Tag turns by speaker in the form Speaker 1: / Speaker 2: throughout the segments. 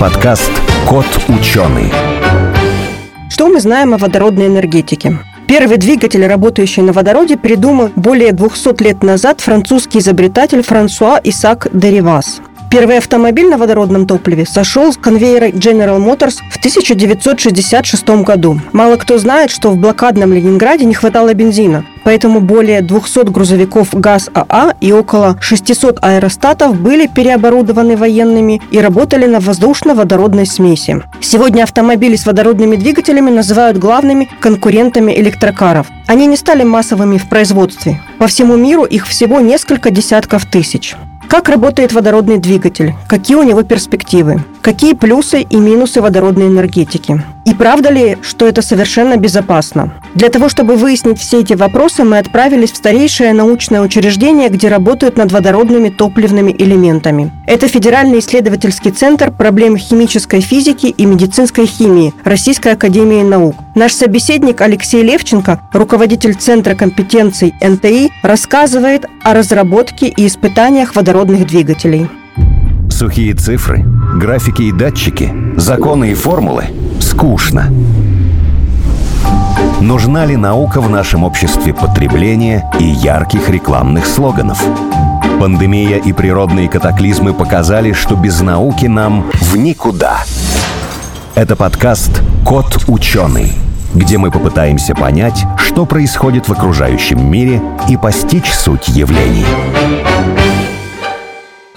Speaker 1: подкаст «Кот ученый».
Speaker 2: Что мы знаем о водородной энергетике? Первый двигатель, работающий на водороде, придумал более 200 лет назад французский изобретатель Франсуа Исаак Деривас. Первый автомобиль на водородном топливе сошел с конвейера General Motors в 1966 году. Мало кто знает, что в блокадном Ленинграде не хватало бензина, поэтому более 200 грузовиков ГАЗ-АА и около 600 аэростатов были переоборудованы военными и работали на воздушно-водородной смеси. Сегодня автомобили с водородными двигателями называют главными конкурентами электрокаров. Они не стали массовыми в производстве. По всему миру их всего несколько десятков тысяч. Как работает водородный двигатель? Какие у него перспективы? Какие плюсы и минусы водородной энергетики? И правда ли, что это совершенно безопасно? Для того, чтобы выяснить все эти вопросы, мы отправились в старейшее научное учреждение, где работают над водородными топливными элементами. Это Федеральный исследовательский центр проблем химической физики и медицинской химии Российской академии наук. Наш собеседник Алексей Левченко, руководитель Центра компетенций НТИ, рассказывает о разработке и испытаниях водородных двигателей.
Speaker 1: Сухие цифры, графики и датчики, законы и формулы – скучно. Нужна ли наука в нашем обществе потребления и ярких рекламных слоганов? Пандемия и природные катаклизмы показали, что без науки нам в никуда. Это подкаст «Кот ученый», где мы попытаемся понять, что происходит в окружающем мире и постичь суть явлений.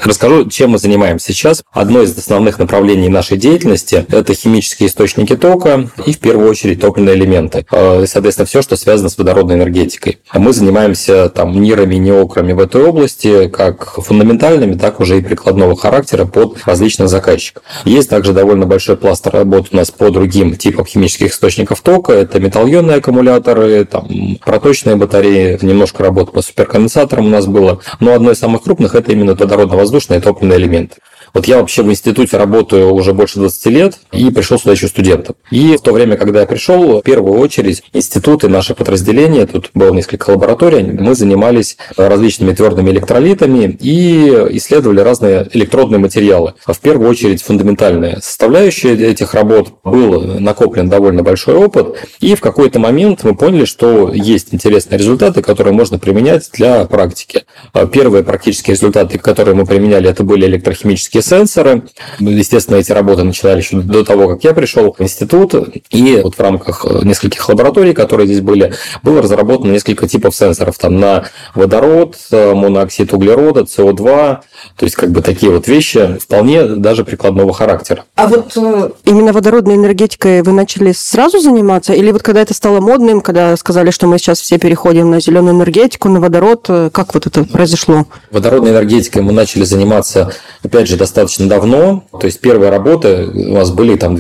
Speaker 3: Расскажу, чем мы занимаемся сейчас. Одно из основных направлений нашей деятельности – это химические источники тока и, в первую очередь, топливные элементы. Э, соответственно, все, что связано с водородной энергетикой. Мы занимаемся там нирами, неокрами в этой области, как фундаментальными, так уже и прикладного характера под различных заказчиков. Есть также довольно большой пласт работ у нас по другим типам химических источников тока. Это металлионные аккумуляторы, там, проточные батареи, немножко работы по суперконденсаторам у нас было. Но одно из самых крупных – это именно водородно воздушные топливные элементы. Вот я вообще в институте работаю уже больше 20 лет и пришел сюда еще студентом. И в то время, когда я пришел, в первую очередь институт и наше подразделение, тут было несколько лабораторий, мы занимались различными твердыми электролитами и исследовали разные электродные материалы. В первую очередь фундаментальная составляющая этих работ был накоплен довольно большой опыт, и в какой-то момент мы поняли, что есть интересные результаты, которые можно применять для практики. Первые практические результаты, которые мы применяли, это были электрохимические сенсоры. Естественно, эти работы начинали еще до того, как я пришел в институт. И вот в рамках нескольких лабораторий, которые здесь были, было разработано несколько типов сенсоров. Там на водород, моноксид углерода, СО2. То есть, как бы такие вот вещи вполне даже прикладного характера.
Speaker 2: А вот э, именно водородной энергетикой вы начали сразу заниматься? Или вот когда это стало модным, когда сказали, что мы сейчас все переходим на зеленую энергетику, на водород, э, как вот это произошло?
Speaker 3: Водородной энергетикой мы начали заниматься, опять же, достаточно давно. То есть первые работы у нас были там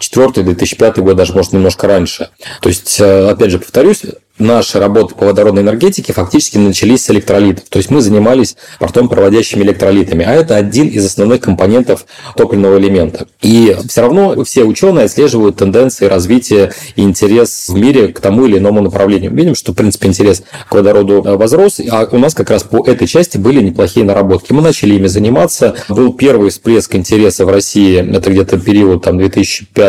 Speaker 3: 2004-2005 год, даже может немножко раньше. То есть, э, опять же, повторюсь, наши работы по водородной энергетике фактически начались с электролитов. То есть мы занимались портом проводящими электролитами, а это один из основных компонентов топливного элемента. И все равно все ученые отслеживают тенденции развития и интерес в мире к тому или иному направлению. Видим, что, в принципе, интерес к водороду возрос, а у нас как раз по этой части были неплохие наработки. Мы начали ими заниматься. Был первый всплеск интереса в России, это где-то период там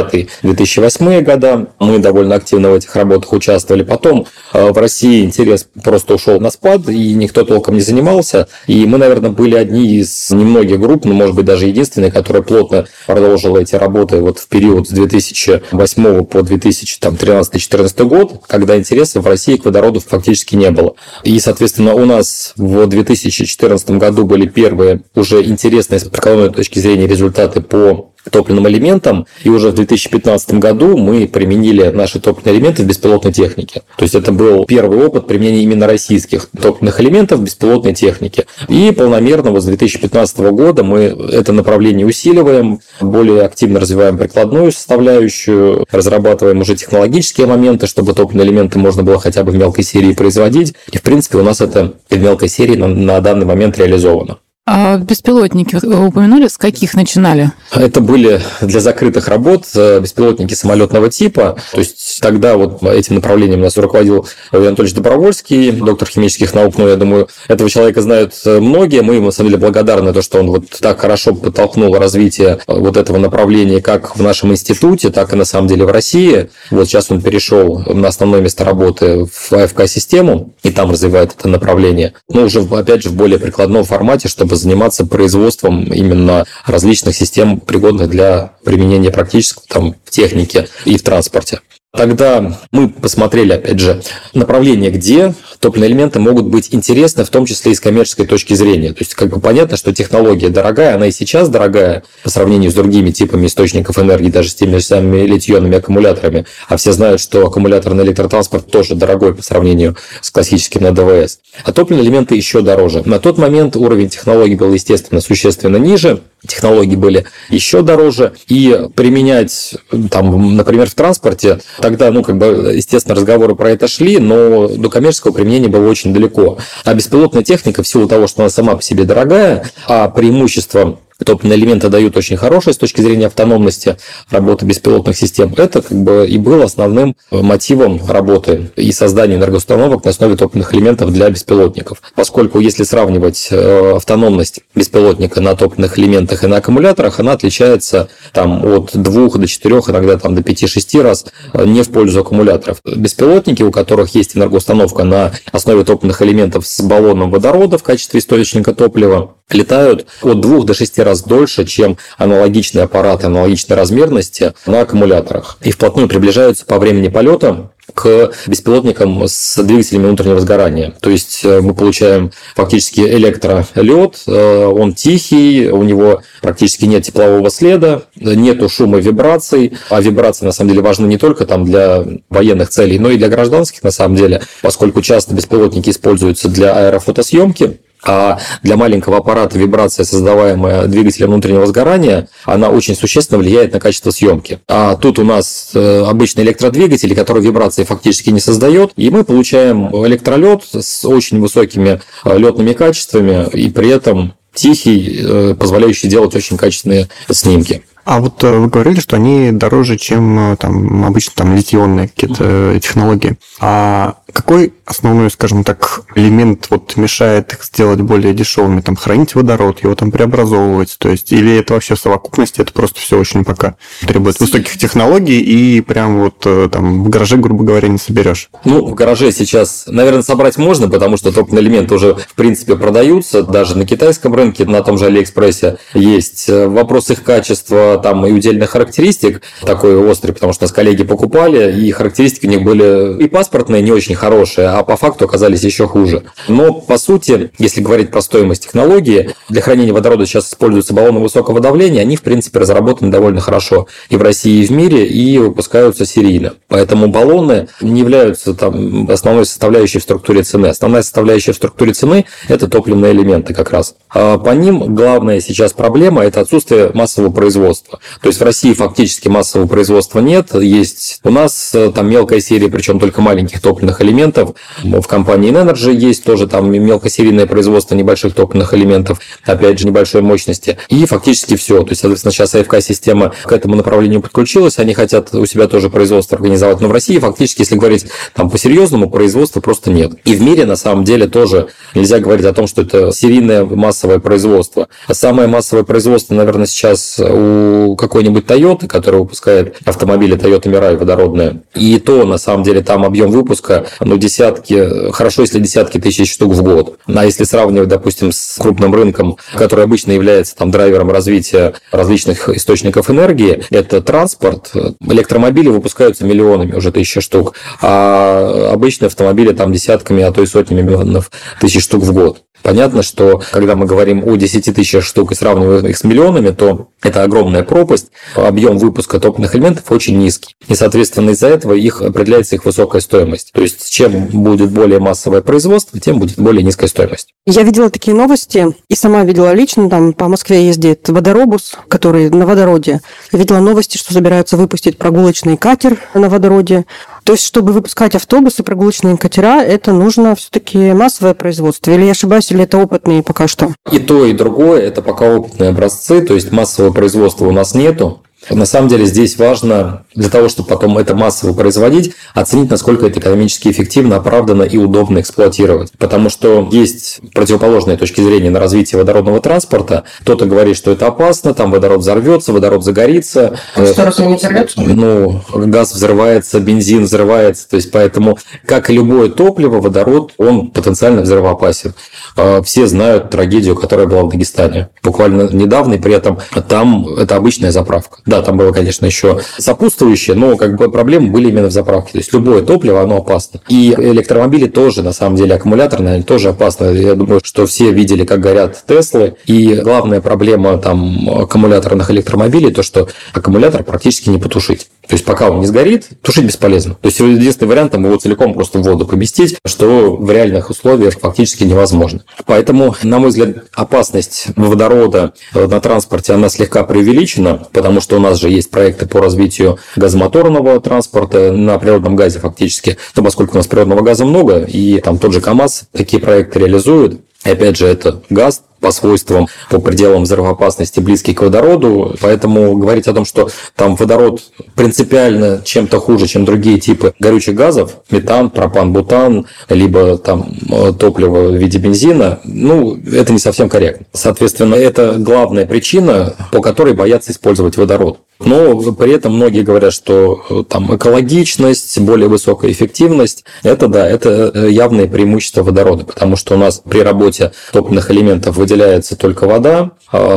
Speaker 3: 2005-2008 года. Мы довольно активно в этих работах участвовали. Потом Э, в России интерес просто ушел на спад, и никто толком не занимался. И мы, наверное, были одни из немногих групп, ну, может быть, даже единственные, которая плотно продолжила эти работы вот в период с 2008 по 2013-2014 год, когда интереса в России к водороду фактически не было. И, соответственно, у нас в 2014 году были первые уже интересные с прикладной точки зрения результаты по топливным элементам. И уже в 2015 году мы применили наши топливные элементы в беспилотной технике. То есть это был первый опыт применения именно российских топливных элементов в беспилотной технике. И полномерно вот с 2015 года мы это направление усиливаем, более активно развиваем прикладную составляющую, разрабатываем уже технологические моменты, чтобы топливные элементы можно было хотя бы в мелкой серии производить. И в принципе у нас это в мелкой серии на, данный момент реализовано.
Speaker 4: А беспилотники упомянули, с каких начинали?
Speaker 3: Это были для закрытых работ э, беспилотники самолетного типа. То есть тогда вот этим направлением нас руководил Владимир Анатольевич Добровольский, доктор химических наук. Ну, я думаю, этого человека знают э, многие. Мы ему, на самом деле, благодарны, то, что он вот так хорошо подтолкнул развитие э, вот этого направления как в нашем институте, так и на самом деле в России. Вот сейчас он перешел на основное место работы в АФК-систему и там развивает это направление. Но уже, опять же, в более прикладном формате, чтобы заниматься производством именно различных систем, пригодных для применения практического там, в технике и в транспорте. Тогда мы посмотрели, опять же, направление, где топливные элементы могут быть интересны, в том числе и с коммерческой точки зрения. То есть, как бы понятно, что технология дорогая, она и сейчас дорогая по сравнению с другими типами источников энергии, даже с теми же самыми литионными аккумуляторами. А все знают, что аккумуляторный электротранспорт тоже дорогой по сравнению с классическим на ДВС. А топливные элементы еще дороже. На тот момент уровень технологий был, естественно, существенно ниже, технологии были еще дороже, и применять, там, например, в транспорте, тогда, ну, как бы, естественно, разговоры про это шли, но до коммерческого применения было очень далеко. А беспилотная техника, в силу того, что она сама по себе дорогая, а преимущество топливные элементы дают очень хорошие с точки зрения автономности работы беспилотных систем. Это как бы и было основным мотивом работы и создания энергоустановок на основе топливных элементов для беспилотников. Поскольку если сравнивать э, автономность беспилотника на топливных элементах и на аккумуляторах, она отличается там, от 2 до 4, иногда там, до 5-6 раз э, не в пользу аккумуляторов. Беспилотники, у которых есть энергоустановка на основе топливных элементов с баллоном водорода в качестве источника топлива, летают от 2 до 6 раз дольше, чем аналогичные аппараты аналогичной размерности на аккумуляторах. И вплотную приближаются по времени полета к беспилотникам с двигателями внутреннего сгорания. То есть э, мы получаем фактически электролет, э, он тихий, у него практически нет теплового следа, нету шума вибраций, а вибрации на самом деле важны не только там для военных целей, но и для гражданских на самом деле, поскольку часто беспилотники используются для аэрофотосъемки, а для маленького аппарата вибрация, создаваемая двигателем внутреннего сгорания, она очень существенно влияет на качество съемки. А тут у нас э, обычный электродвигатель, который вибрации фактически не создает, и мы получаем электролет с очень высокими э, летными качествами и при этом тихий, э, позволяющий делать очень качественные снимки.
Speaker 5: А вот вы говорили, что они дороже, чем там обычно там литионные какие-то технологии. А какой основной, скажем так, элемент вот мешает их сделать более дешевыми? Там хранить водород, его там преобразовывать, то есть, или это вообще в совокупности, это просто все очень пока требует высоких технологий и прям вот э, там в гараже, грубо говоря, не соберешь?
Speaker 3: Ну, в гараже сейчас, наверное, собрать можно, потому что топливные элементы уже, в принципе, продаются, даже на китайском рынке, на том же Алиэкспрессе есть. Э, вопрос их качества там и удельных характеристик такой острый, потому что нас коллеги покупали, и характеристики у них были и паспортные, не очень хорошие, а по факту оказались еще хуже. Но, по сути, если говорить про стоимость технологии, для хранения водорода сейчас используются баллоны высокого давления, они, в принципе, разработаны довольно хорошо и в России, и в мире, и выпускаются серийно. Поэтому баллоны не являются там, основной составляющей в структуре цены. Основная составляющая в структуре цены – это топливные элементы как раз. А по ним главная сейчас проблема – это отсутствие массового производства. То есть в России фактически массового производства нет. Есть у нас э, там мелкая серия, причем только маленьких топливных элементов, элементов. В компании Energy есть тоже там мелкосерийное производство небольших топливных элементов, опять же, небольшой мощности. И фактически все. То есть, соответственно, сейчас АФК-система к этому направлению подключилась, они хотят у себя тоже производство организовать. Но в России фактически, если говорить там по-серьезному, производства просто нет. И в мире, на самом деле, тоже нельзя говорить о том, что это серийное массовое производство. Самое массовое производство, наверное, сейчас у какой-нибудь Toyota, которая выпускает автомобили Toyota Mirai водородные. И то, на самом деле, там объем выпуска ну, десятки, хорошо, если десятки тысяч штук в год. А если сравнивать, допустим, с крупным рынком, который обычно является там драйвером развития различных источников энергии, это транспорт. Электромобили выпускаются миллионами, уже тысяча штук, а обычные автомобили там десятками, а то и сотнями миллионов тысяч штук в год. Понятно, что когда мы говорим о 10 тысячах штук и сравниваем их с миллионами, то это огромная пропасть. Объем выпуска топливных элементов очень низкий. И, соответственно, из-за этого их определяется их высокая стоимость. То есть, чем будет более массовое производство, тем будет более низкая стоимость.
Speaker 2: Я видела такие новости и сама видела лично, там по Москве ездит водоробус, который на водороде. Видела новости, что собираются выпустить прогулочный катер на водороде. То есть, чтобы выпускать автобусы, прогулочные катера, это нужно все-таки массовое производство? Или я ошибаюсь, или это опытные пока что?
Speaker 3: И то, и другое – это пока опытные образцы, то есть массового производства у нас нету. На самом деле здесь важно для того, чтобы потом это массово производить, оценить, насколько это экономически эффективно, оправданно и удобно эксплуатировать. Потому что есть противоположные точки зрения на развитие водородного транспорта. Кто-то говорит, что это опасно, там водород взорвется, водород загорится.
Speaker 2: А что, раз он не взорвется?
Speaker 3: Ну, газ взрывается, бензин взрывается. То есть, поэтому, как и любое топливо, водород, он потенциально взрывоопасен. А, все знают трагедию, которая была в Дагестане. Буквально недавно, и при этом там это обычная заправка. Да, там было, конечно, еще сопутствующее, но как бы проблемы были именно в заправке. То есть любое топливо, оно опасно. И электромобили тоже, на самом деле, аккумуляторные, они тоже опасны. Я думаю, что все видели, как горят Теслы. И главная проблема там аккумуляторных электромобилей, то, что аккумулятор практически не потушить. То есть пока он не сгорит, тушить бесполезно. То есть единственный вариант там его целиком просто в воду поместить, что в реальных условиях фактически невозможно. Поэтому, на мой взгляд, опасность водорода на транспорте, она слегка преувеличена, потому что нас же есть проекты по развитию газомоторного транспорта на природном газе фактически. Но поскольку у нас природного газа много, и там тот же КАМАЗ такие проекты реализует, и опять же, это газ, по свойствам, по пределам взрывоопасности близкий к водороду. Поэтому говорить о том, что там водород принципиально чем-то хуже, чем другие типы горючих газов, метан, пропан, бутан, либо там э, топливо в виде бензина, ну, это не совсем корректно. Соответственно, это главная причина, по которой боятся использовать водород. Но при этом многие говорят, что э, там экологичность, более высокая эффективность, это да, это э, явные преимущества водорода, потому что у нас при работе топливных элементов выделяется только вода,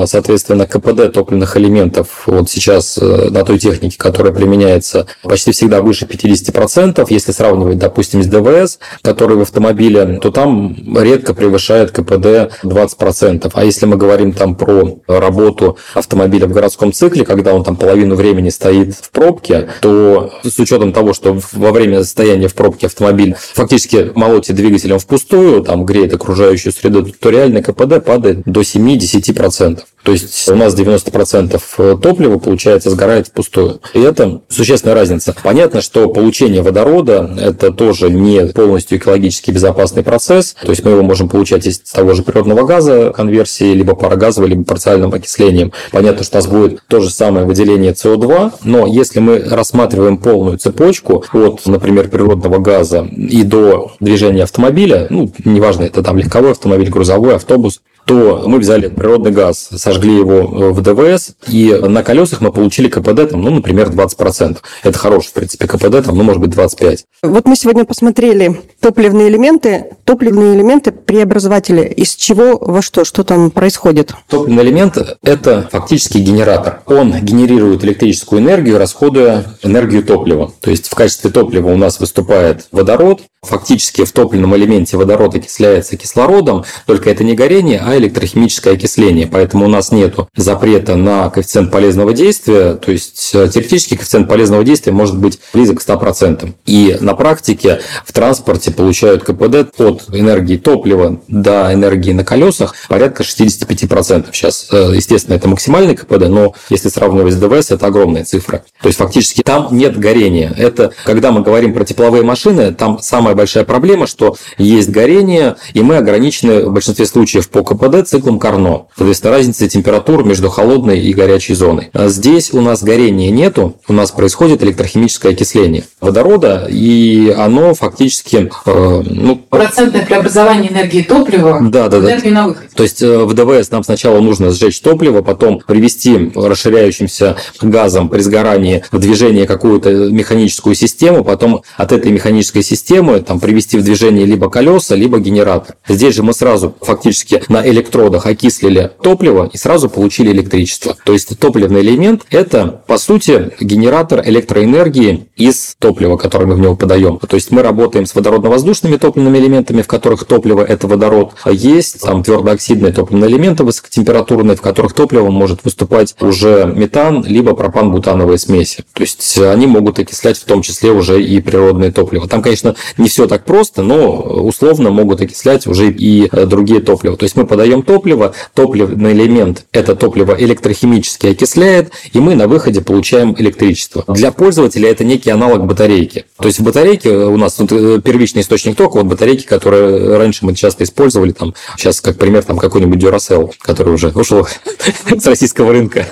Speaker 3: соответственно, КПД топливных элементов вот сейчас э, на той технике, которая применяется, почти всегда выше 50%. Если сравнивать, допустим, с ДВС, который в автомобиле, то там редко превышает КПД 20%. А если мы говорим там про работу автомобиля в городском цикле, когда он там половину времени стоит в пробке, то с учетом того, что во время состояния в пробке автомобиль фактически молотит двигателем впустую, там греет окружающую среду, то реальный КПД падает до 7-10%. То есть у нас 90% топлива, получается, сгорает впустую. И это существенная разница. Понятно, что получение водорода – это тоже не полностью экологически безопасный процесс. То есть мы его можем получать из того же природного газа конверсии, либо парогазовой, либо парциальным окислением. Понятно, что у нас будет то же самое выделение СО2, но если мы рассматриваем полную цепочку от, например, природного газа и до движения автомобиля, ну, неважно, это там легковой автомобиль, грузовой, автобус, то мы взяли природный газ, сожгли его в ДВС, и на колесах мы получили КПД, там, ну, например, 20%. Это хороший, в принципе, КПД, там, ну, может быть, 25%.
Speaker 2: Вот мы сегодня посмотрели топливные элементы. Топливные элементы преобразователи. Из чего во что? Что там происходит?
Speaker 3: Топливный элемент – это фактически генератор. Он генерирует электрическую энергию, расходуя энергию топлива. То есть в качестве топлива у нас выступает водород. Фактически в топливном элементе водород окисляется кислородом, только это не горение, а электрохимическое окисление. Поэтому у нас нет запрета на коэффициент полезного действия. То есть э, теоретически коэффициент полезного действия может быть близок к 100%. И на практике в транспорте получают КПД от энергии топлива до энергии на колесах порядка 65%. Сейчас, э, естественно, это максимальный КПД, но если сравнивать с ДВС, это огромная цифра. То есть фактически там нет горения. Это когда мы говорим про тепловые машины, там самая большая проблема, что есть горение, и мы ограничены в большинстве случаев по КПД циклом Карно. Соответственно, разница температур между холодной и горячей зоной. А здесь у нас горения нету, у нас происходит электрохимическое окисление водорода, и оно фактически...
Speaker 4: Э, ну, Процентное преобразование энергии топлива
Speaker 3: да, да, да. на выходе. То есть э, в ДВС нам сначала нужно сжечь топливо, потом привести расширяющимся газом при сгорании в движение какую-то механическую систему, потом от этой механической системы там, привести в движение либо колеса, либо генератор. Здесь же мы сразу фактически на электродах окислили топливо и сразу получили электричество. То есть топливный элемент – это, по сути, генератор электроэнергии из топлива, которое мы в него подаем. То есть мы работаем с водородно-воздушными топливными элементами, в которых топливо – это водород. А есть там твердооксидные топливные элементы высокотемпературные, в которых топливом может выступать уже метан, либо пропан-бутановые смеси. То есть они могут окислять в том числе уже и природное топливо. Там, конечно, не все так просто, но условно могут окислять уже и другие топлива. То есть мы подаем подаем топливо, топливный элемент это топливо электрохимически окисляет, и мы на выходе получаем электричество. Для пользователя это некий аналог батарейки. То есть в батарейке у нас тут э, первичный источник тока, вот батарейки, которые раньше мы часто использовали, там, сейчас как пример, там какой-нибудь Duracell, который уже ушел с российского рынка.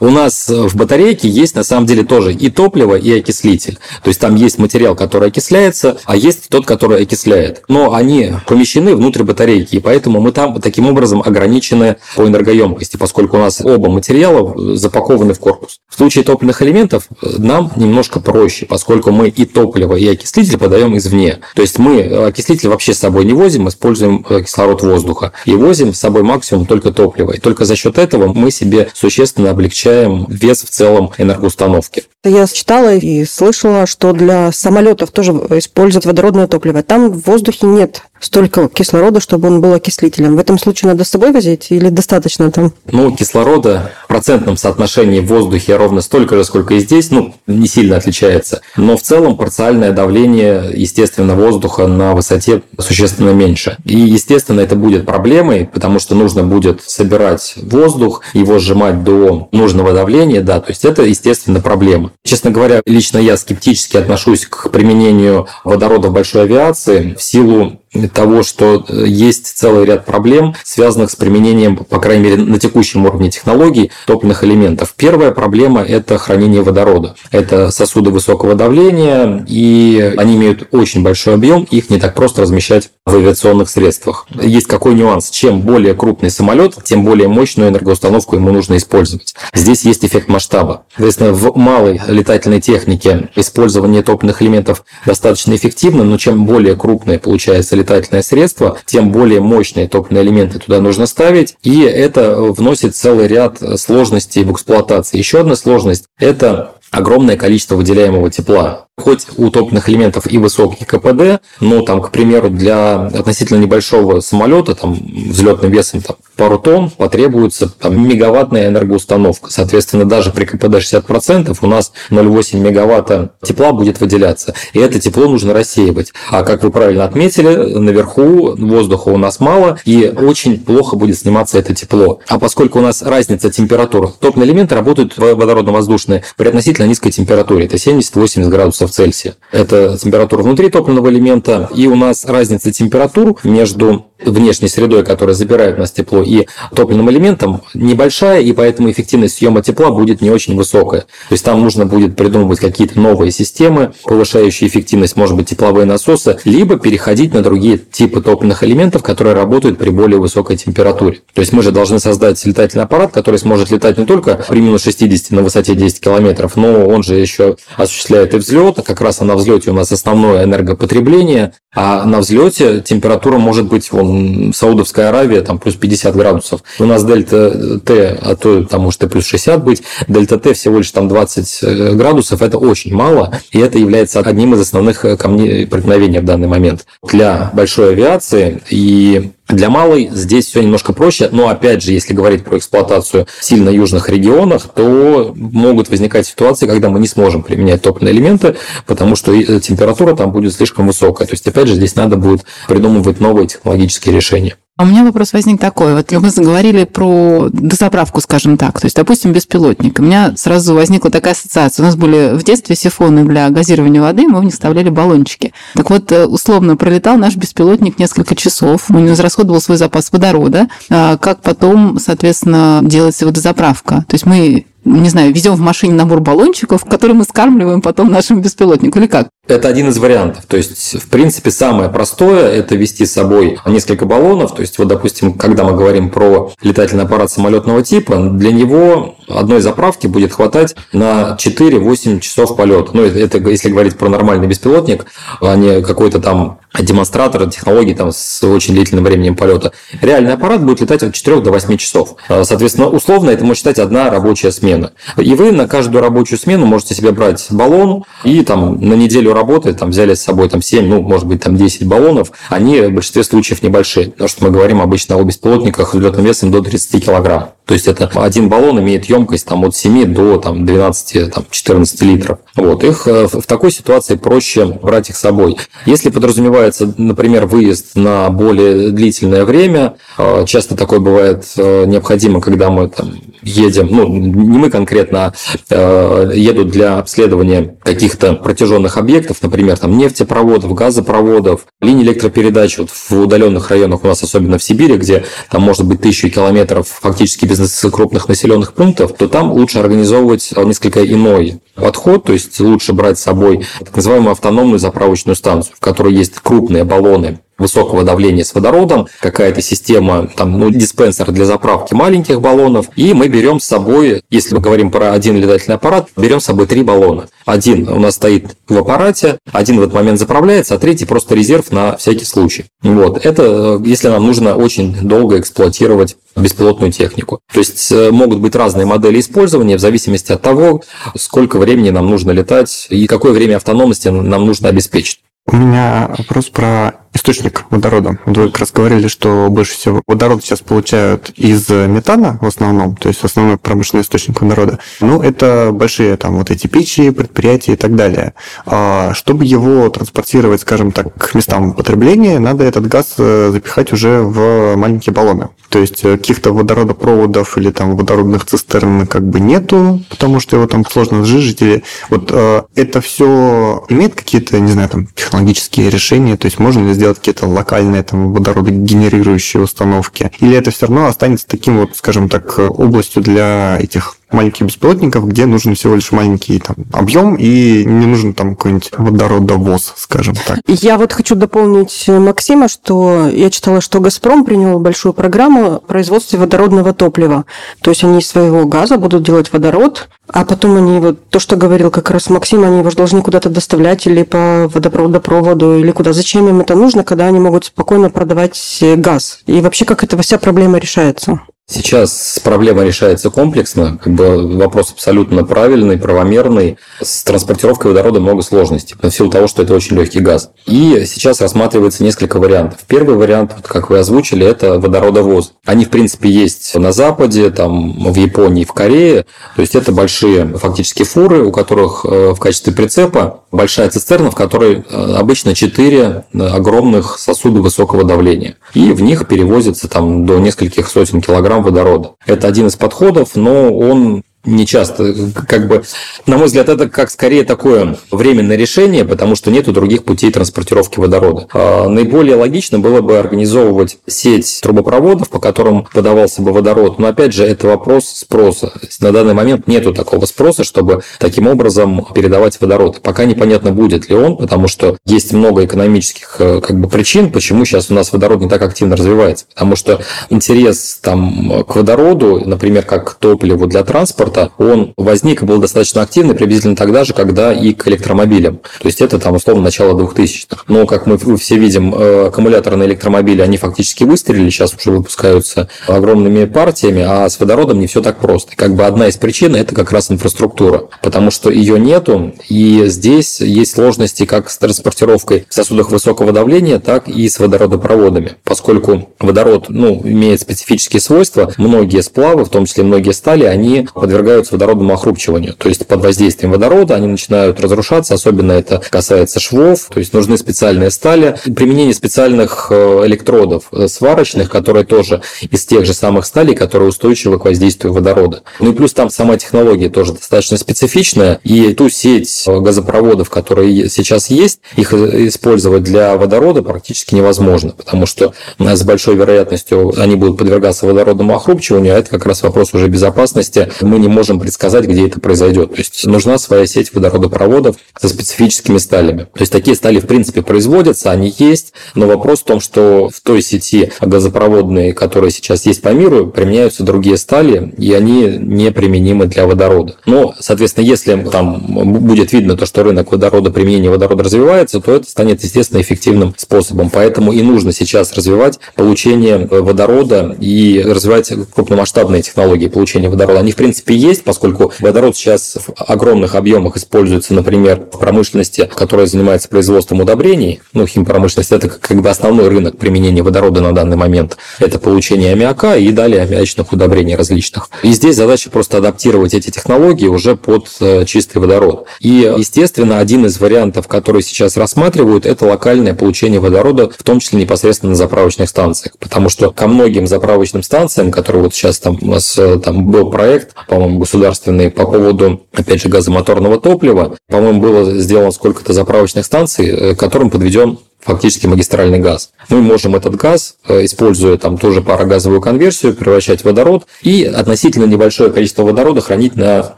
Speaker 3: У нас в батарейке есть на самом деле тоже и топливо, и окислитель. То есть там есть материал, который окисляется, а есть тот, который окисляет. Но они помещены внутрь батарейки, и поэтому мы там таким образом ограничены по энергоемкости, поскольку у нас оба материала запакованы в корпус. В случае топливных элементов нам немножко проще, поскольку мы и топливо, и окислитель подаем извне. То есть мы окислитель вообще с собой не возим, используем кислород воздуха и возим с собой максимум только топливо. И только за счет этого мы себе существенно облегчаем вес в целом энергоустановки.
Speaker 2: Я читала и слышала, что для самолетов тоже используют водородное топливо. Там в воздухе нет столько кислорода, чтобы он был окислителем. В этом случае надо с собой возить или достаточно там?
Speaker 3: Ну, кислорода в процентном соотношении в воздухе ровно столько же, сколько и здесь, ну, не сильно отличается. Но в целом парциальное давление, естественно, воздуха на высоте существенно меньше. И, естественно, это будет проблемой, потому что нужно будет собирать воздух, его сжимать до нужного давления, да, то есть это, естественно, проблема. Честно говоря, лично я скептически отношусь к применению водорода в большой авиации в силу того, что э, есть целый ряд проблем, связанных с применением, по крайней мере, на текущем уровне технологий топливных элементов. Первая проблема – это хранение водорода. Это сосуды высокого давления, и они имеют очень большой объем, их не так просто размещать в авиационных средствах. Есть какой нюанс? Чем более крупный самолет, тем более мощную энергоустановку ему нужно использовать. Здесь есть эффект масштаба. Соответственно, в малой летательной технике использование топливных элементов достаточно эффективно, но чем более крупное получается летательное средство, тем более мощные топливные элементы туда нужно ставить, и это вносит целый ряд сложностей в эксплуатации. Еще одна сложность – это огромное количество выделяемого тепла. Хоть у топливных элементов и высокий КПД, но там, к примеру, для относительно небольшого самолета, там, взлетным весом там, пару тонн, потребуется там, мегаваттная энергоустановка. Соответственно, даже при КПД 60% у нас 0,8 мегаватта тепла будет выделяться. И это тепло нужно рассеивать. А как вы правильно отметили, наверху воздуха у нас мало, и очень плохо будет сниматься это тепло. А поскольку у нас разница температур, топливные элементы работают водородно-воздушные при относительно низкой температуре, это 70-80 градусов градусов Цельсия. Это температура внутри топливного элемента. И у нас разница температур между внешней средой, которая забирает у нас тепло, и топливным элементом небольшая, и поэтому эффективность съема тепла будет не очень высокая. То есть там нужно будет придумывать какие-то новые системы, повышающие эффективность, может быть, тепловые насосы, либо переходить на другие типы топливных элементов, которые работают при более высокой температуре. То есть мы же должны создать летательный аппарат, который сможет летать не только при минус 60 на высоте 10 километров, но он же еще осуществляет и взлет, а как раз на взлете у нас основное энергопотребление, а на взлете температура может быть вон, Саудовская Аравия, там плюс 50 градусов. У нас дельта Т, а то там может и плюс 60 быть, дельта Т всего лишь там 20 э, градусов, это очень мало, и это является одним из основных э, камней преткновения в данный момент. Для большой авиации и для малой здесь все немножко проще, но опять же, если говорить про эксплуатацию в сильно южных регионах, то могут возникать ситуации, когда мы не сможем применять топливные элементы, потому что температура там будет слишком высокая. То есть, опять же, здесь надо будет придумывать новые технологические решения.
Speaker 6: А у меня вопрос возник такой. Вот мы заговорили про дозаправку, скажем так. То есть, допустим, беспилотник. У меня сразу возникла такая ассоциация. У нас были в детстве сифоны для газирования воды, мы в них вставляли баллончики. Так вот, э, условно, пролетал наш беспилотник несколько часов, он израсходовал свой запас водорода. А как потом, соответственно, делается водозаправка? То есть мы не знаю, везем в машине набор баллончиков, который мы скармливаем потом нашему беспилотнику, или как?
Speaker 3: Это один из вариантов. То есть, в принципе, самое простое – это вести с собой несколько баллонов. То есть, вот, допустим, когда мы говорим про летательный аппарат самолетного типа, для него одной заправки будет хватать на 4-8 часов полета. Ну, это если говорить про нормальный беспилотник, а не какой-то там демонстратор технологий там с очень длительным временем полета. Реальный аппарат будет летать от 4 до 8 часов. А, соответственно, условно это может считать одна рабочая смена. И вы на каждую рабочую смену можете себе брать баллон и там на неделю работы, там взяли с собой там 7, ну, может быть, там 10 баллонов, они в большинстве случаев небольшие, потому что мы говорим обычно о беспилотниках с взлетным весом до 30 килограмм. То есть это один баллон имеет емкость там, от 7 до там, 12, там, 14 литров. Вот. Их э, в такой ситуации проще брать их с собой. Если подразумевается, например, выезд на более длительное время, э, часто такое бывает э, необходимо, когда мы там, едем, ну, не мы конкретно, а едут для обследования каких-то протяженных объектов, например, там нефтепроводов, газопроводов, линий электропередач. Вот в удаленных районах у нас, особенно в Сибири, где там может быть тысячи километров фактически без крупных населенных пунктов, то там лучше организовывать несколько иной подход, то есть лучше брать с собой так называемую автономную заправочную станцию, в которой есть крупные баллоны высокого давления с водородом, какая-то система, там, ну, диспенсер для заправки маленьких баллонов, и мы берем с собой, если мы говорим про один летательный аппарат, берем с собой три баллона. Один у нас стоит в аппарате, один в этот момент заправляется, а третий просто резерв на всякий случай. Вот. Это если нам нужно очень долго эксплуатировать беспилотную технику. То есть э, могут быть разные модели использования в зависимости от того, сколько времени нам нужно летать и какое время автономности нам нужно обеспечить.
Speaker 5: У меня вопрос про источник водорода. Вы как раз говорили, что больше всего водород сейчас получают из метана в основном, то есть основной промышленный источник водорода. Ну, это большие там вот эти печи, предприятия и так далее. А чтобы его транспортировать, скажем так, к местам потребления, надо этот газ э, запихать уже в маленькие баллоны. То есть э, каких-то водородопроводов или там водородных цистерн как бы нету, потому что его там сложно сжижить. Или вот э, это все имеет какие-то, не знаю, там технологические решения, то есть можно ли сделать сделать какие-то локальные там водородогенерирующие установки? Или это все равно останется таким вот, скажем так, областью для этих маленьких беспилотников, где нужен всего лишь маленький там, объем и не нужен там какой-нибудь водородовоз, скажем так.
Speaker 2: Я вот хочу дополнить Максима, что я читала, что «Газпром» принял большую программу производства водородного топлива. То есть они из своего газа будут делать водород, а потом они, вот то, что говорил как раз Максим, они его должны куда-то доставлять или по водопроводу, или куда. Зачем им это нужно, когда они могут спокойно продавать газ? И вообще, как эта вся проблема решается?
Speaker 3: Сейчас проблема решается комплексно, как бы вопрос абсолютно правильный, правомерный. С транспортировкой водорода много сложностей, в силу того, что это очень легкий газ. И сейчас рассматривается несколько вариантов. Первый вариант, как вы озвучили, это водородовоз. Они, в принципе, есть на Западе, там, в Японии, в Корее. То есть, это большие фактически фуры, у которых э, в качестве прицепа большая цистерна, в которой э, обычно 4 огромных сосуда высокого давления. И в них перевозится там до нескольких сотен килограмм грамм водорода. Это один из подходов, но он не часто. Как бы, на мой взгляд, это как скорее такое временное решение, потому что нету других путей транспортировки водорода. А наиболее логично было бы организовывать сеть трубопроводов, по которым подавался бы водород. Но опять же, это вопрос спроса. На данный момент нету такого спроса, чтобы таким образом передавать водород. Пока непонятно, будет ли он, потому что есть много экономических э, как бы, причин, почему сейчас у нас водород не так активно развивается. Потому что интерес там, к водороду, например, как к топливу для транспорта, транспорта, он возник и был достаточно активный приблизительно тогда же, когда и к электромобилям. То есть это там условно начало 2000-х. Но, как мы все видим, э, аккумуляторные электромобили, они фактически выстрелили, сейчас уже выпускаются огромными партиями, а с водородом не все так просто. Как бы одна из причин – это как раз инфраструктура, потому что ее нету, и здесь есть сложности как с транспортировкой в сосудах высокого давления, так и с водородопроводами, поскольку водород ну, имеет специфические свойства, многие сплавы, в том числе многие стали, они подвергаются подвергаются водородному охрупчиванию. То есть под воздействием водорода они начинают разрушаться, особенно это касается швов, то есть нужны специальные стали. Применение специальных э, электродов э, сварочных, которые тоже из тех же самых сталей, которые устойчивы к воздействию водорода. Ну и плюс там сама технология тоже достаточно специфичная, и ту сеть э, газопроводов, которые сейчас есть, их использовать для водорода практически невозможно, потому что с большой вероятностью они будут подвергаться водородному охрупчиванию, а это как раз вопрос уже безопасности. Мы не можем предсказать, где это произойдет. То есть нужна своя сеть водородопроводов со специфическими сталями. То есть такие стали в принципе производятся, они есть, но вопрос в том, что в той сети газопроводной, которая сейчас есть по миру, применяются другие стали, и они не применимы для водорода. Но, соответственно, если там будет видно то, что рынок водорода, применения водорода развивается, то это станет, естественно, эффективным способом. Поэтому и нужно сейчас развивать получение водорода и развивать крупномасштабные технологии получения водорода. Они, в принципе, есть, поскольку водород сейчас в огромных объемах используется, например, в промышленности, которая занимается производством удобрений. Ну, химпромышленность – это как бы основной рынок применения водорода на данный момент. Это получение аммиака и далее аммиачных удобрений различных. И здесь задача просто адаптировать эти технологии уже под э, чистый водород. И, естественно, один из вариантов, который сейчас рассматривают, это локальное получение водорода, в том числе непосредственно на заправочных станциях. Потому что ко многим заправочным станциям, которые вот сейчас там у нас э, там был проект, по-моему, государственный по поводу, опять же, газомоторного топлива, по-моему, было сделано сколько-то заправочных станций, э, которым подведен фактически магистральный газ. Мы можем этот газ, э, используя там тоже парогазовую конверсию, превращать в водород и относительно небольшое количество водорода хранить на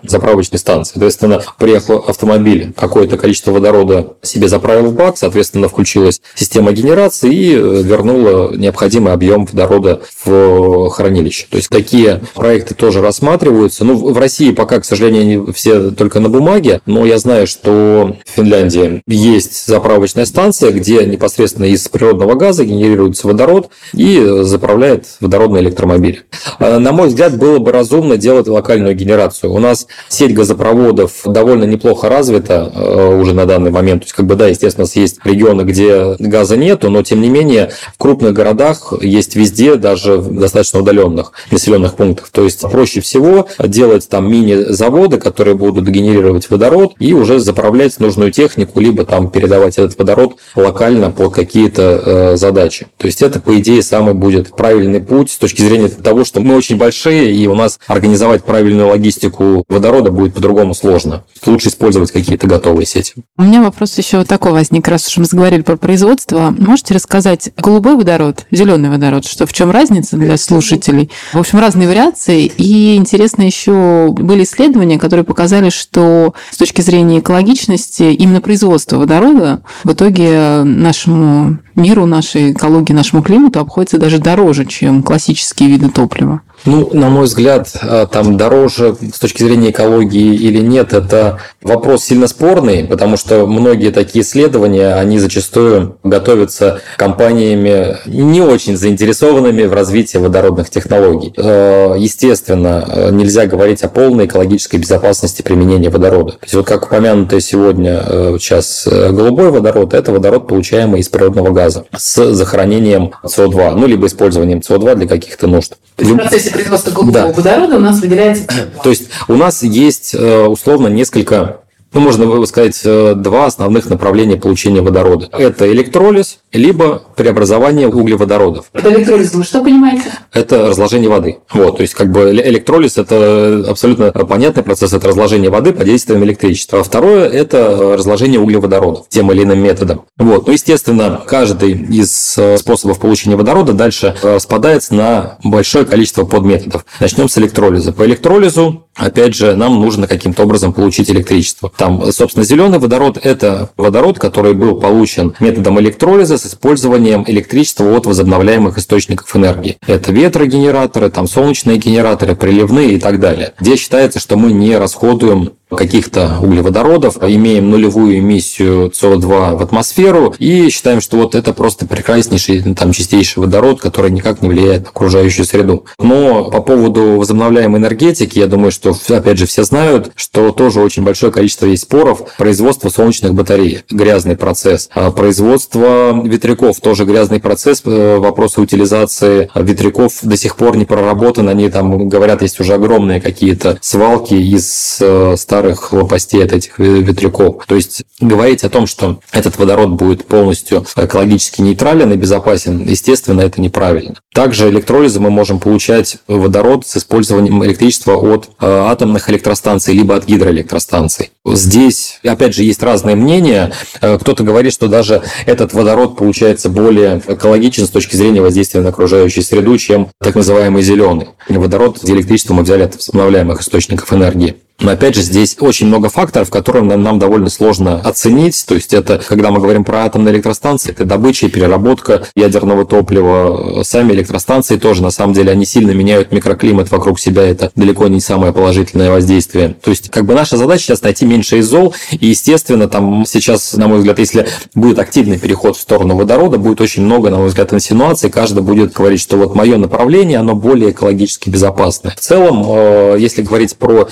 Speaker 3: заправочной станции. Соответственно, приехал автомобиль, какое-то количество водорода себе заправил в бак, соответственно, включилась система генерации и э, вернула необходимый объем водорода в хранилище. То есть такие проекты тоже рассматриваются. Ну, в России пока, к сожалению, они все только на бумаге, но я знаю, что в Финляндии есть заправочная станция, где непосредственно из природного газа генерируется водород и заправляет водородный электромобиль. А, на мой взгляд, было бы разумно делать локальную генерацию. У нас сеть газопроводов довольно неплохо развита а, уже на данный момент. То есть, как бы, да, естественно, есть регионы, где газа нету, но тем не менее в крупных городах есть везде, даже в достаточно удаленных населенных пунктах. То есть проще всего делать там мини-заводы, которые будут генерировать водород и уже заправлять нужную технику, либо там передавать этот водород локально специально под какие-то э, задачи. То есть это, по идее, самый будет правильный путь с точки зрения того, что мы очень большие, и у нас организовать правильную логистику водорода будет по-другому сложно. Лучше использовать какие-то готовые сети.
Speaker 6: У меня вопрос еще такой возник, раз уж мы заговорили про производство. Можете рассказать, голубой водород, зеленый водород, что в чем разница для слушателей? В общем, разные вариации. И интересно еще были исследования, которые показали, что с точки зрения экологичности именно производство водорода в итоге нашему миру, нашей экологии, нашему климату обходится даже дороже, чем классические виды топлива.
Speaker 3: Ну, на мой взгляд, а, там дороже с точки зрения экологии или нет, это вопрос сильно спорный, потому что многие такие исследования, они зачастую готовятся компаниями не очень заинтересованными в развитии водородных технологий. А, естественно, нельзя говорить о полной экологической безопасности применения водорода. То есть, вот как упомянутое сегодня а, сейчас голубой водород, это водород, получаемый из природного газа с захоронением СО2, ну, либо использованием СО2 для каких-то нужд.
Speaker 4: В процессе производства голубого да. водорода у нас выделяется
Speaker 3: То есть у нас есть э, условно несколько ну, можно сказать, э, два основных направления получения водорода. Это электролиз, либо преобразование углеводородов.
Speaker 4: Это электролиз, вы что понимаете?
Speaker 3: Это разложение воды. Вот, то есть, как бы электролиз – это абсолютно понятный процесс, это разложение воды под действием электричества. А второе – это разложение углеводородов тем или иным методом. Вот, ну, естественно, каждый из э, способов получения водорода дальше распадается на большое количество подметодов. Начнем с электролиза. По электролизу опять же, нам нужно каким-то образом получить электричество. Там, собственно, зеленый водород – это водород, который был получен методом электролиза с использованием электричества от возобновляемых источников энергии. Это ветрогенераторы, там солнечные генераторы, приливные и так далее. Где считается, что мы не расходуем каких-то углеводородов, имеем нулевую эмиссию СО2 в атмосферу и считаем, что вот это просто прекраснейший, там, чистейший водород, который никак не влияет на окружающую среду. Но по поводу возобновляемой энергетики, я думаю, что, опять же, все знают, что тоже очень большое количество есть споров. Производство солнечных батарей – грязный процесс. А производство ветряков – тоже грязный процесс. Э, вопросы утилизации ветряков до сих пор не проработаны. Они там, говорят, есть уже огромные какие-то свалки из э, старых старых лопастей от этих ветряков. То есть говорить о том, что этот водород будет полностью экологически нейтрален и безопасен, естественно, это неправильно. Также электролизом мы можем получать водород с использованием электричества от э, атомных электростанций либо от гидроэлектростанций. Здесь, опять же, есть разные мнения. Э, кто-то говорит, что даже этот водород получается более экологичен с точки зрения воздействия на окружающую среду, чем так называемый зеленый. Водород, электричество мы взяли от возобновляемых источников энергии. Но опять же, здесь очень много факторов, которые нам, нам довольно сложно оценить. То есть это, когда мы говорим про атомные электростанции, это добыча и переработка ядерного топлива. Сами электростанции тоже, на самом деле, они сильно меняют микроклимат вокруг себя. Это далеко не самое положительное воздействие. То есть, как бы наша задача сейчас найти меньше из зол. И, естественно, там сейчас, на мой взгляд, если будет активный переход в сторону водорода, будет очень много, на мой взгляд, инсинуаций. Каждый будет говорить, что вот мое направление, оно более экологически безопасное. В целом, э, если говорить про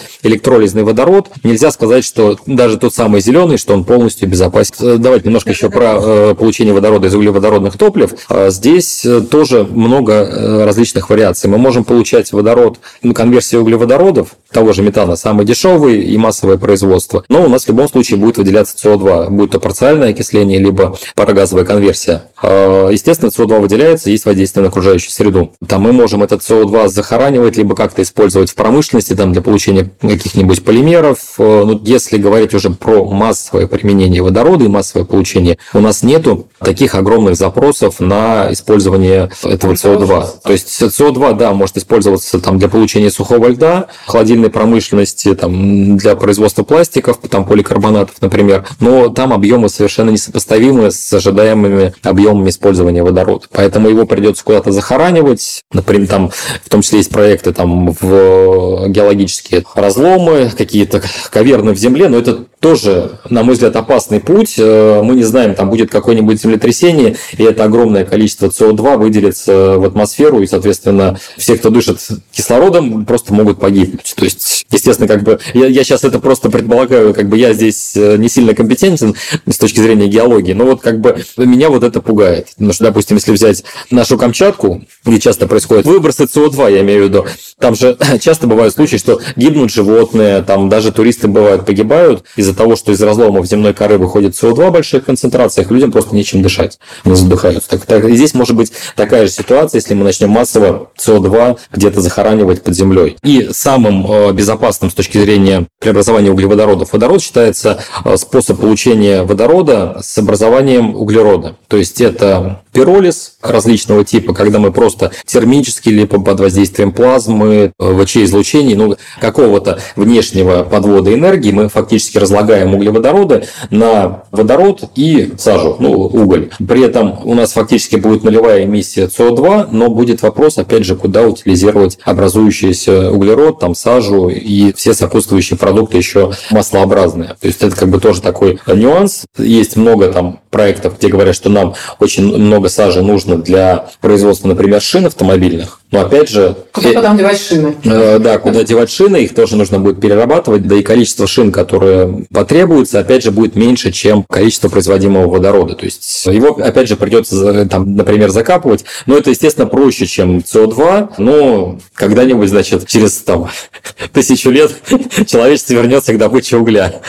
Speaker 3: электролизный водород, нельзя сказать, что даже тот самый зеленый, что он полностью безопасен. Э, давайте немножко еще про э, получение водорода из углеводородных топлив. Здесь тоже много различных вариаций. Мы можем получать водород, ну, конверсия углеводородов, того же метана, самый дешевый и массовое производство. Но у нас в любом случае будет выделяться СО2, будет то парциальное окисление, либо парогазовая конверсия. Естественно, СО2 выделяется, есть воздействие на окружающую среду. Там мы можем этот СО2 захоранивать, либо как-то использовать в промышленности там, для получения каких-нибудь полимеров. Э, ну, если говорить уже про массовое применение водорода и массовое получение, у нас нету таких огромных запросов на использование этого СО2. То есть СО2, да, может использоваться там, для получения сухого льда, холодильной промышленности, там, для производства пластиков, там, поликарбонатов, например, но там объемы совершенно несопоставимы с ожидаемыми объемами использования водорода. Поэтому его придется куда-то захоранивать. Например, там в том числе есть проекты там в геологические разломы, какие-то каверны в земле, но это тоже, на мой взгляд, опасный путь. Э, мы не знаем, там будет какое-нибудь землетрясение, и это огромное количество СО2 выделится в атмосферу, и, соответственно, все, кто дышит кислородом, просто могут погибнуть. То есть, естественно, как бы я, я сейчас это просто предполагаю, как бы я здесь э, не сильно компетентен с точки зрения геологии, но вот как бы меня вот это пугает. Потому что, допустим, если взять нашу Камчатку, где часто происходит выбросы СО2, я имею в виду, там же часто бывают случаи, что гибнут животные, там даже туристы бывают погибают из-за того, что из разломов земной коры выходит СО2 в больших концентрациях, людям просто нечем дышать, они задыхаются. Так, так, и здесь может быть такая же ситуация, если мы начнем массово СО2 где-то захоранивать под землей. И самым э, безопасным с точки зрения преобразования углеводородов водород считается э, способ получения водорода с образованием углерода. То есть это пиролиз различного типа, когда мы просто термически либо под воздействием плазмы, э, ВЧ-излучений, ну, какого-то внешнего подвода энергии мы фактически разлагаем углеводороды на водород и сажу, ну, уголь. При этом у нас фактически будет нулевая эмиссия СО2, но будет вопрос, опять же, куда утилизировать образующийся углерод, там, сажу и все сопутствующие продукты еще маслообразные. То есть это как бы тоже такой нюанс. Есть много там проектов, где говорят, что нам очень много сажи нужно для производства, например, шин автомобильных. Но опять же...
Speaker 4: Куда э, потом девать шины?
Speaker 3: Э, да, куда девать шины, их тоже нужно будет перерабатывать, да и количество шин, которые потребуются, опять же, будет меньше, чем количество производимого водорода. То есть его, опять же, придется, там, например, закапывать, но это, естественно, проще, чем СО2, но когда-нибудь, значит, через там, тысячу лет человечество вернется к добыче угля.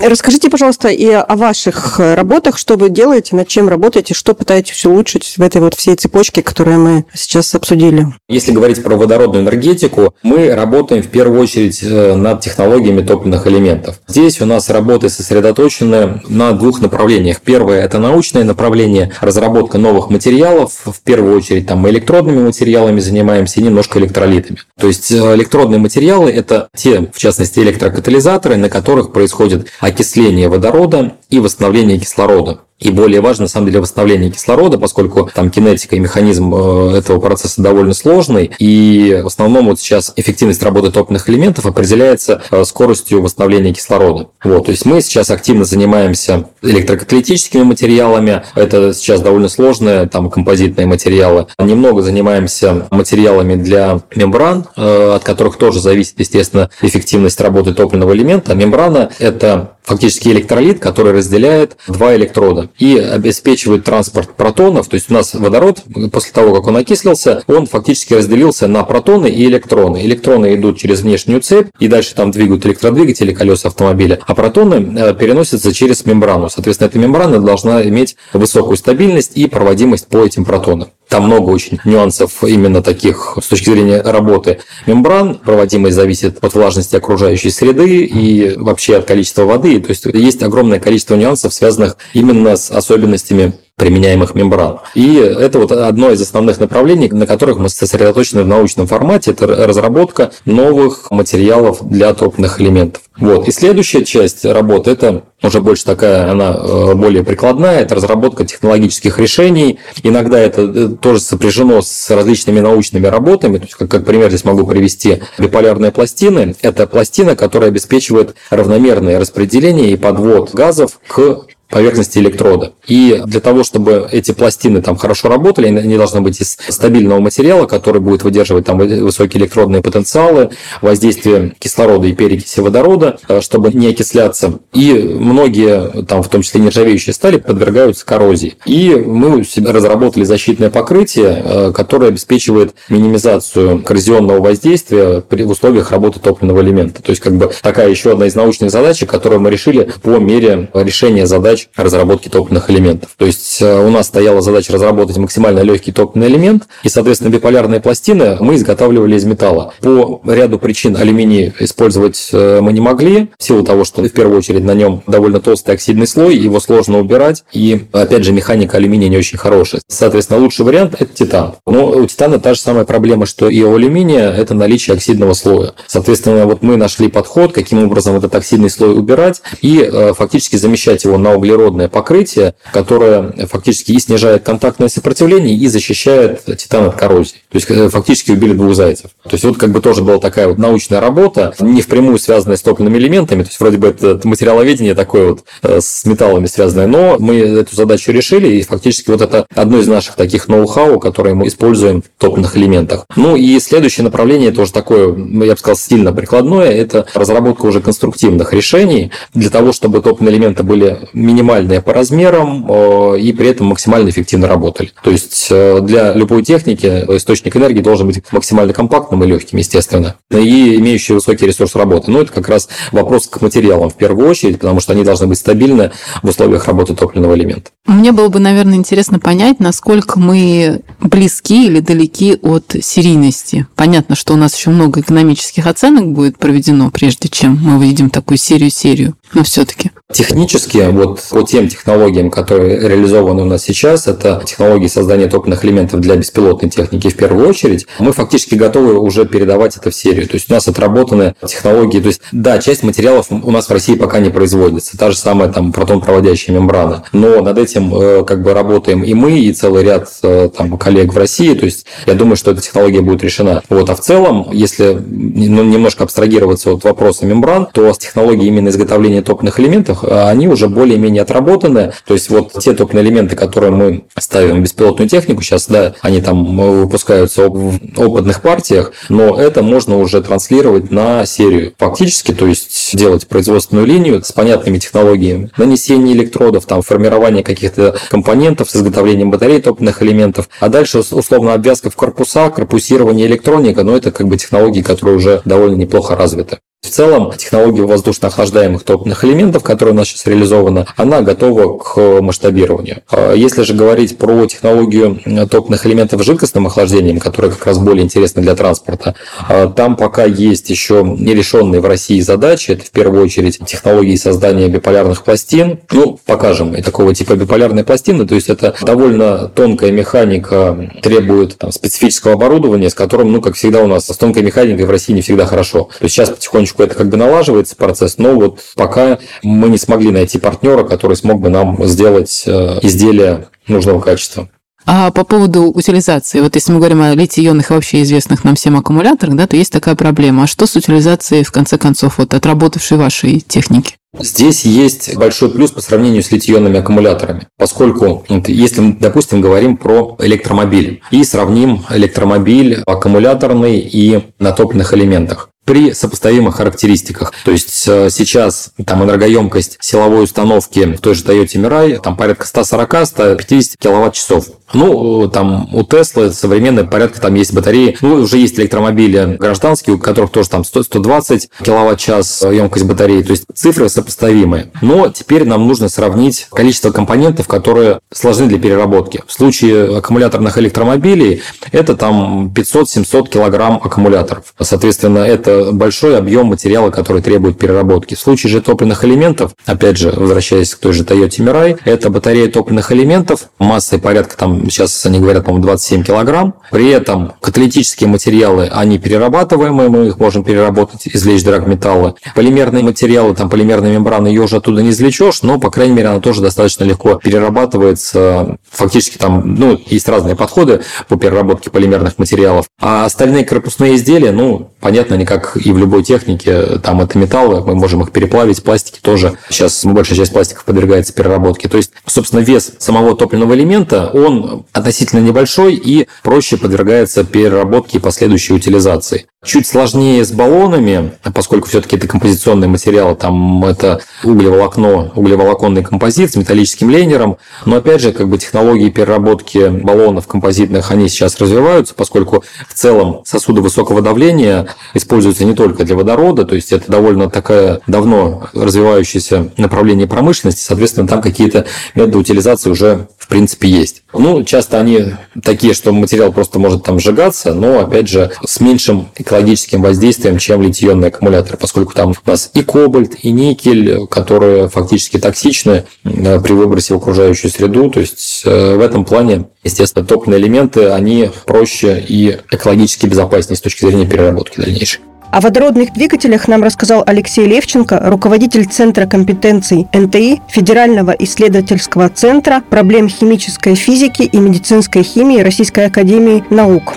Speaker 2: Расскажите, пожалуйста, и о ваших работах, что вы делаете, над чем работаете, что пытаетесь улучшить в этой вот всей цепочке, которую мы сейчас обсудили.
Speaker 3: Если говорить про водородную энергетику, мы работаем в первую очередь э, над технологиями топливных элементов. Здесь у нас работы сосредоточены на двух направлениях. Первое – это научное направление, разработка новых материалов. В первую очередь там мы электродными материалами занимаемся и немножко электролитами. То есть э, электродные материалы – это те, в частности, электрокатализаторы, на которых происходит окисление водорода и восстановление кислорода. И более важно, на самом деле, восстановление кислорода, поскольку там кинетика и механизм э, этого процесса довольно сложный. И в основном вот сейчас эффективность работы топливных элементов определяется э, скоростью восстановления кислорода. Вот, то есть мы сейчас активно занимаемся электрокаталитическими материалами. Это сейчас довольно сложные там композитные материалы. Немного занимаемся материалами для мембран, э, от которых тоже зависит, естественно, эффективность работы топливного элемента. Мембрана – это фактически электролит, который разделяет два электрода и обеспечивает транспорт протонов. То есть у нас водород, после того, как он окислился, он фактически разделился на протоны и электроны. Электроны идут через внешнюю цепь и дальше там двигают электродвигатели, колеса автомобиля, а протоны э, переносятся через мембрану. Соответственно, эта мембрана должна иметь высокую стабильность и проводимость по этим протонам. Там много очень нюансов именно таких с точки зрения работы мембран. Проводимость зависит от влажности окружающей среды и вообще от количества воды. То есть есть огромное количество нюансов, связанных именно с особенностями применяемых мембран. И это вот одно из основных направлений, на которых мы сосредоточены в научном формате, это разработка новых материалов для топливных элементов. Вот. И следующая часть работы – это уже больше такая, она э, более прикладная, это разработка технологических решений. Иногда это э, тоже сопряжено с различными научными работами. То есть, как, как пример здесь могу привести биполярные пластины. Это пластина, которая обеспечивает равномерное распределение и подвод газов к поверхности электрода. И для того, чтобы эти пластины там хорошо работали, они должны быть из стабильного материала, который будет выдерживать там высокие электродные потенциалы, воздействие кислорода и перекиси водорода, э, чтобы не окисляться. И многие, там, в том числе нержавеющие стали, подвергаются коррозии. И мы разработали защитное покрытие, э, которое обеспечивает минимизацию коррозионного воздействия при условиях работы топливного элемента. То есть, как бы такая еще одна из научных задач, которую мы решили по мере решения задач разработки топливных элементов. То есть э, у нас стояла задача разработать максимально легкий топливный элемент, и, соответственно, биполярные пластины мы изготавливали из металла. По ряду причин алюминий использовать э, мы не могли, в силу того, что в первую очередь на нем довольно толстый оксидный слой, его сложно убирать, и, опять же, механика алюминия не очень хорошая. Соответственно, лучший вариант – это титан. Но у титана та же самая проблема, что и у алюминия – это наличие оксидного слоя. Соответственно, вот мы нашли подход, каким образом этот оксидный слой убирать и э, фактически замещать его на углеродное покрытие, которое фактически и снижает контактное сопротивление, и защищает титан от коррозии. То есть э, фактически убили двух зайцев. То есть вот как бы тоже была такая вот научная работа, не впрямую связанная с топливными элементами, то есть вроде бы это материаловедение такое вот э, с металлами связанное, но мы эту задачу решили, и фактически вот это одно из наших таких ноу-хау, которые мы используем в топливных элементах. Ну и следующее направление тоже такое, я бы сказал, сильно прикладное, это разработка уже конструктивных решений для того, чтобы топливные элементы были минимальные по размерам э, и при этом максимально эффективно работали. То есть э, для любой техники источник энергии должен быть максимально компактным и легким, естественно, и имеющий высокий ресурс работы. Но это как раз вопрос к материалам в первую очередь, потому что они должны быть стабильны в условиях работы топливного элемента.
Speaker 6: Мне было бы, наверное, интересно понять, насколько мы близки или далеки от серийности. Понятно, что у нас еще много экономических оценок будет проведено, прежде чем мы увидим такую серию-серию, но все-таки.
Speaker 3: Технически, вот по тем технологиям, которые реализованы у нас сейчас, это технологии создания топливных элементов для беспилотной техники в первую очередь, мы фактически готовы уже передавать это в серию. То есть у нас отработаны технологии. То есть, да, часть материалов у нас в России пока не производится. Та же самая там протон-проводящая мембрана. Но над этим э, как бы работаем и мы, и целый ряд э, там коллег в России. То есть я думаю, что эта технология будет решена. Вот. А в целом, если ну, немножко абстрагироваться от вопроса мембран, то с технологией именно изготовления топливных элементов, э, они уже более-менее отработаны. То есть вот те топливные элементы, которые мы ставим в беспилотную технику, сейчас, да, они там выпускаются в опытных партиях, но это можно уже транслировать на серию. Фактически, то есть делать производственную линию с понятными технологиями, нанесение электродов, там, формирование каких-то компонентов с изготовлением батарей топливных элементов, а дальше условно обвязка в корпуса, корпусирование электроника, но это как бы технологии, которые уже довольно неплохо развиты. В целом, технология воздушно-охлаждаемых топливных элементов, которая у нас сейчас реализована, она готова к масштабированию. А если же говорить про технологию топливных элементов с жидкостным охлаждением, которая как раз более интересна для транспорта, а, там пока есть еще нерешенные в России задачи. Это в первую очередь технологии создания биполярных пластин. Ну, покажем и такого типа биполярные пластины. То есть это довольно тонкая механика, требует там, специфического оборудования, с которым, ну, как всегда у нас с тонкой механикой в России не всегда хорошо. То есть сейчас потихонечку потихонечку это как бы налаживается процесс, но вот пока мы не смогли найти партнера, который смог бы нам сделать э, изделие нужного качества.
Speaker 6: А по поводу утилизации, вот если мы говорим о литий-ионных и вообще известных нам всем аккумуляторах, да, то есть такая проблема. А что с утилизацией, в конце концов, вот отработавшей вашей техники?
Speaker 3: Здесь есть большой плюс по сравнению с литий-ионными аккумуляторами, поскольку если, допустим, говорим про электромобиль и сравним электромобиль аккумуляторный и на топливных элементах при сопоставимых характеристиках. То есть э, сейчас там энергоемкость силовой установки в той же Toyota Mirai там порядка 140-150 киловатт-часов. Ну, там у Теслы современные порядка там есть батареи. Ну, уже есть электромобили гражданские, у которых тоже там 100, 120 киловатт-час емкость батареи. То есть цифры сопоставимые. Но теперь нам нужно сравнить количество компонентов, которые сложны для переработки. В случае аккумуляторных электромобилей это там 500-700 килограмм аккумуляторов. Соответственно, это большой объем материала, который требует переработки. В случае же топливных элементов, опять же, возвращаясь к той же Toyota Mirai, это батарея топливных элементов массой порядка, там сейчас они говорят, по-моему, 27 килограмм. При этом каталитические материалы, они перерабатываемые, мы их можем переработать, извлечь драгметаллы. Полимерные материалы, там полимерная мембрана, ее уже оттуда не извлечешь, но, по крайней мере, она тоже достаточно легко перерабатывается. Фактически там, ну, есть разные подходы по переработке полимерных материалов. А остальные корпусные изделия, ну, понятно, они как и в любой технике, там это металлы, мы можем их переплавить, пластики тоже. Сейчас большая часть пластиков подвергается переработке. То есть, собственно, вес самого топливного элемента, он относительно небольшой и проще подвергается переработке и последующей утилизации. Чуть сложнее с баллонами, поскольку все-таки это композиционный материал, там это углеволокно, углеволоконный композит с металлическим лейнером. Но опять же, как бы технологии переработки баллонов композитных, они сейчас развиваются, поскольку в целом сосуды высокого давления используются не только для водорода, то есть это довольно такая давно развивающееся направление промышленности, соответственно, там какие-то методы утилизации уже в принципе есть. Ну, часто они такие, что материал просто может там сжигаться, но, опять же, с меньшим экологическим воздействием, чем литий-ионный аккумулятор, поскольку там у нас и кобальт, и никель, которые фактически токсичны э, при выбросе в окружающую среду. То есть э, в этом плане, естественно, топливные элементы, они проще и экологически безопаснее с точки зрения переработки дальнейшей.
Speaker 2: О водородных двигателях нам рассказал Алексей Левченко, руководитель Центра компетенций НТИ Федерального исследовательского центра проблем химической физики и медицинской химии Российской академии наук.